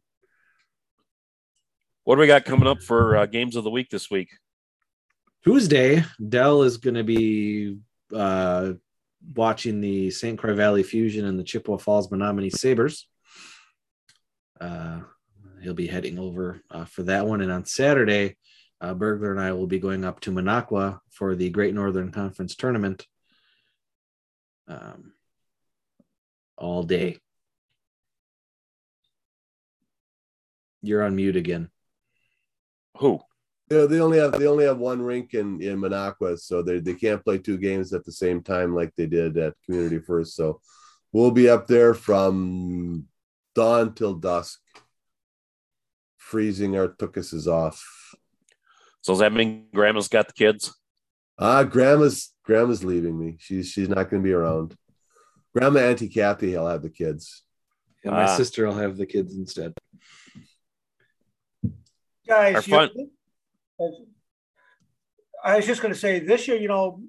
What do we got coming up for uh, games of the week this week? Tuesday, Dell is going to be uh, watching the St. Croix Valley Fusion and the Chippewa Falls Menomonie Sabres. Uh, he'll be heading over uh, for that one. And on Saturday, uh, Burglar and I will be going up to Minocqua for the Great Northern Conference tournament um, all day. You're on mute again. Who? Yeah, they only have they only have one rink in in Minocqua, so they they can't play two games at the same time like they did at Community First. So we'll be up there from dawn till dusk, freezing our tuchuses off. So does that mean Grandma's got the kids? Ah, grandma's grandma's leaving me. She's she's not going to be around. Grandma Auntie Kathy, he'll have the kids. And my Ah. sister will have the kids instead. guys. You I was just going to say this year, you know,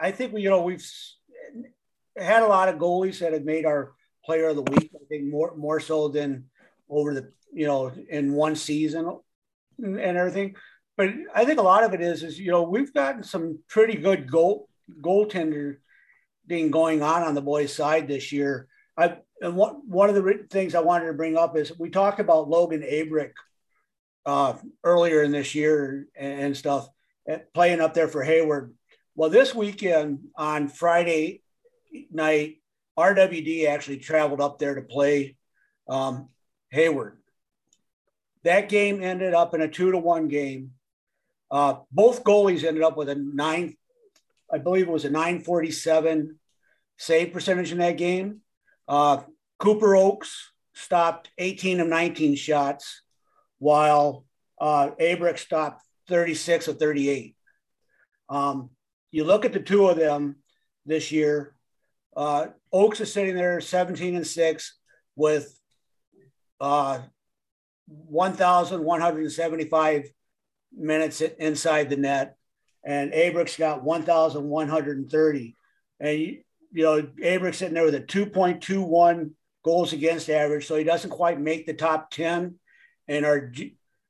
I think we, you know, we've had a lot of goalies that have made our player of the week. I think more more so than over the, you know, in one season and and everything. But I think a lot of it is, is you know, we've gotten some pretty good goal goaltender being going on on the boys' side this year. I and one one of the things I wanted to bring up is we talked about Logan Abrick uh, earlier in this year and, and stuff, uh, playing up there for Hayward. Well, this weekend on Friday night, RWD actually traveled up there to play um, Hayward. That game ended up in a two to one game. Uh, both goalies ended up with a nine, I believe it was a 947 save percentage in that game. Uh, Cooper Oaks stopped 18 of 19 shots while uh, Abrick stopped 36 of 38. Um, you look at the two of them this year. Uh, Oaks is sitting there 17 and 6 with uh, 1,175 minutes inside the net, and Abrick's got 1,130. And, you, know, Abrick's sitting there with a 2.21 goals against average, so he doesn't quite make the top 10 and are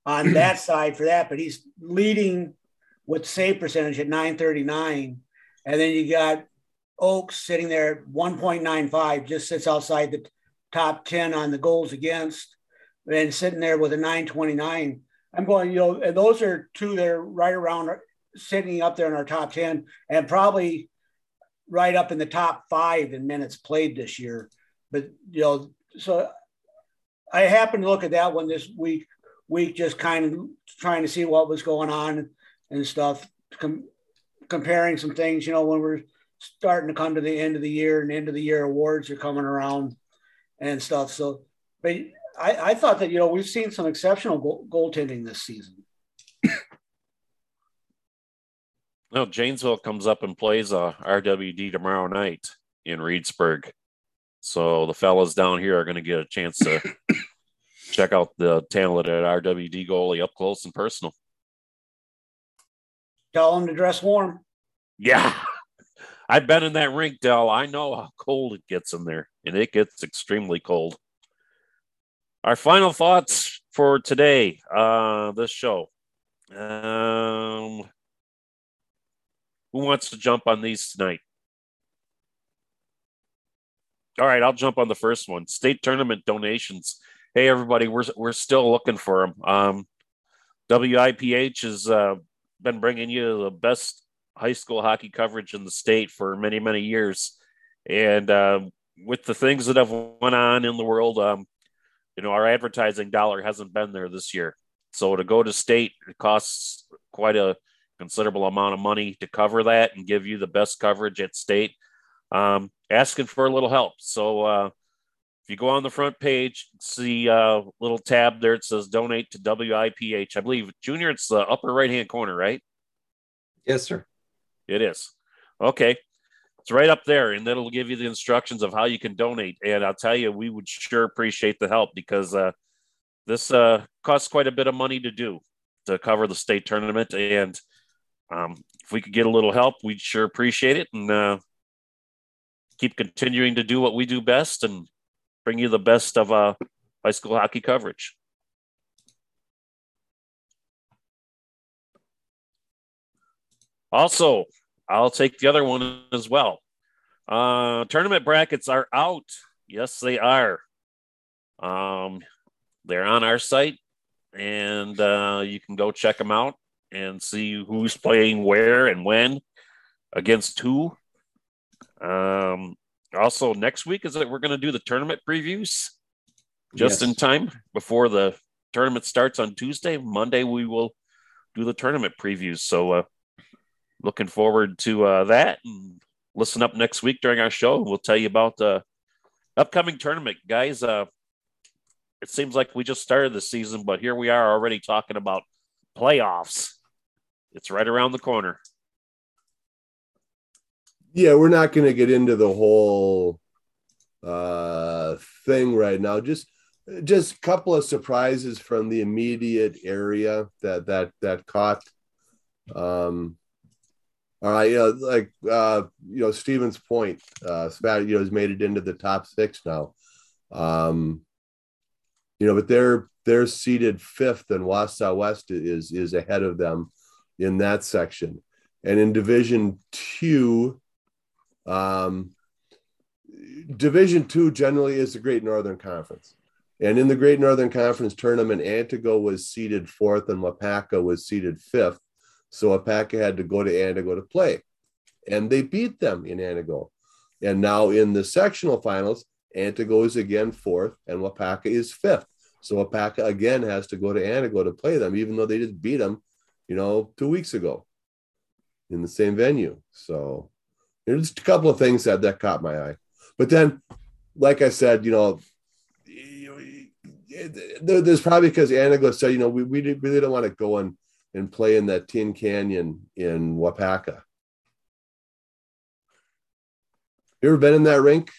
on that side for that, but he's leading with save percentage at 939. And then you got Oaks sitting there at 1.95, just sits outside the top 10 on the goals against, and sitting there with a 929. I'm going, you know, and those are two that are right around sitting up there in our top 10 and probably right up in the top five in minutes played this year. But, you know, so I happened to look at that one this week, week just kind of trying to see what was going on and stuff, com- comparing some things, you know, when we're starting to come to the end of the year and end of the year awards are coming around and stuff. So, but I, I thought that, you know, we've seen some exceptional goal, goaltending this season. No, Janesville comes up and plays uh, RWD tomorrow night in Reedsburg. So the fellas down here are going to get a chance to check out the talented RWD goalie up close and personal. Tell them to dress warm. Yeah. I've been in that rink, Dell. I know how cold it gets in there, and it gets extremely cold. Our final thoughts for today, uh, this show. Um, who wants to jump on these tonight? All right, I'll jump on the first one. State tournament donations. Hey, everybody, we're we're still looking for them. Um, WIPH has uh, been bringing you the best high school hockey coverage in the state for many many years, and uh, with the things that have went on in the world, um, you know, our advertising dollar hasn't been there this year. So to go to state, it costs quite a considerable amount of money to cover that and give you the best coverage at state. Um, asking for a little help. So uh, if you go on the front page, see a little tab there. It says donate to WIPH. I believe, Junior, it's the upper right hand corner, right? Yes, sir. It is. Okay. It's right up there, and that'll give you the instructions of how you can donate. And I'll tell you, we would sure appreciate the help because uh, this uh, costs quite a bit of money to do to cover the state tournament. And um, if we could get a little help, we'd sure appreciate it. And uh, keep continuing to do what we do best and bring you the best of uh, high school hockey coverage. Also, I'll take the other one as well. Uh, tournament brackets are out. Yes, they are. Um, they're on our site, and uh, you can go check them out and see who's playing where and when against who. Um, also, next week is that we're going to do the tournament previews just yes. in time before the tournament starts on Tuesday. Monday, we will do the tournament previews. So, uh, looking forward to uh, that and listen up next week during our show. We'll tell you about the upcoming tournament, guys. Uh, it seems like we just started the season, but here we are already talking about playoffs. It's right around the corner. Yeah, we're not going to get into the whole uh, thing right now. Just just a couple of surprises from the immediate area that that that caught um all right, you know, like uh, you know, Stevens Point, uh, you know, has made it into the top six now. Um, you know, but they're they're seated fifth, and Wausau West is is ahead of them in that section. And in Division Two, um, Division Two generally is the Great Northern Conference. And in the Great Northern Conference tournament, Antigo was seated fourth and Waupaca was seated fifth. So Waupaca had to go to Antigo to play. And they beat them in Antigo. And now in the sectional finals, Antigo is again fourth and Waupaca is fifth. So Waupaca again has to go to Antigo to play them, even though they just beat them, you know, two weeks ago in the same venue. So there's a couple of things that, that caught my eye. But then, like I said, you know, there's probably because Antigo said, you know, we, we really don't want to go and and play in that Tin Canyon in Waupaca. You ever been in that rink?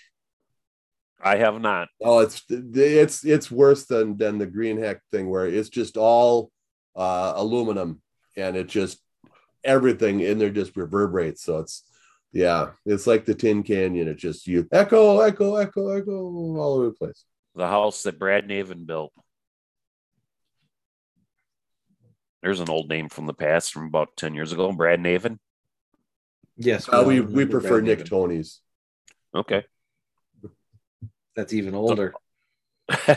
I have not. Oh, it's it's it's worse than than the Greenheck thing, where it's just all uh, aluminum and it just everything in there just reverberates. So it's yeah, it's like the Tin Canyon. It just you echo, echo, echo, echo all over the place. The house that Brad Navin built. There's an old name from the past from about 10 years ago. Brad Navin. Yes. Uh, we, we prefer Brad Nick Navin. Tony's. Okay. That's even older.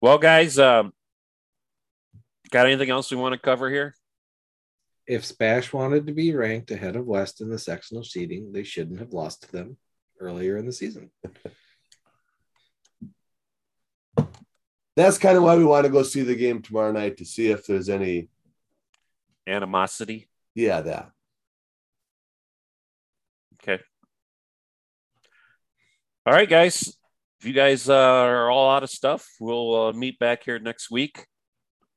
well, guys, um, got anything else we want to cover here? If Spash wanted to be ranked ahead of West in the sectional seeding, they shouldn't have lost to them earlier in the season. that's kind of why we want to go see the game tomorrow night to see if there's any animosity. Yeah, that. Okay. All right, guys. If you guys uh, are all out of stuff, we'll uh, meet back here next week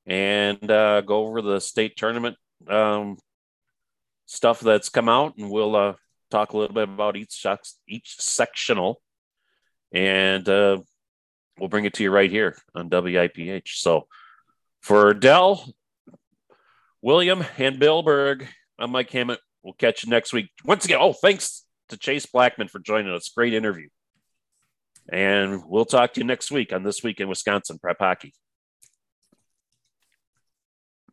and uh, go over the state tournament um, stuff that's come out, and we'll uh, talk a little bit about each each sectional and uh, we'll bring it to you right here on WIPH. So for Dell, William, and Bill Berg, I'm Mike Hammett. We'll catch you next week. Once again, oh, thanks to Chase Blackman for joining us. Great interview. And we'll talk to you next week on This Week in Wisconsin Prep Hockey.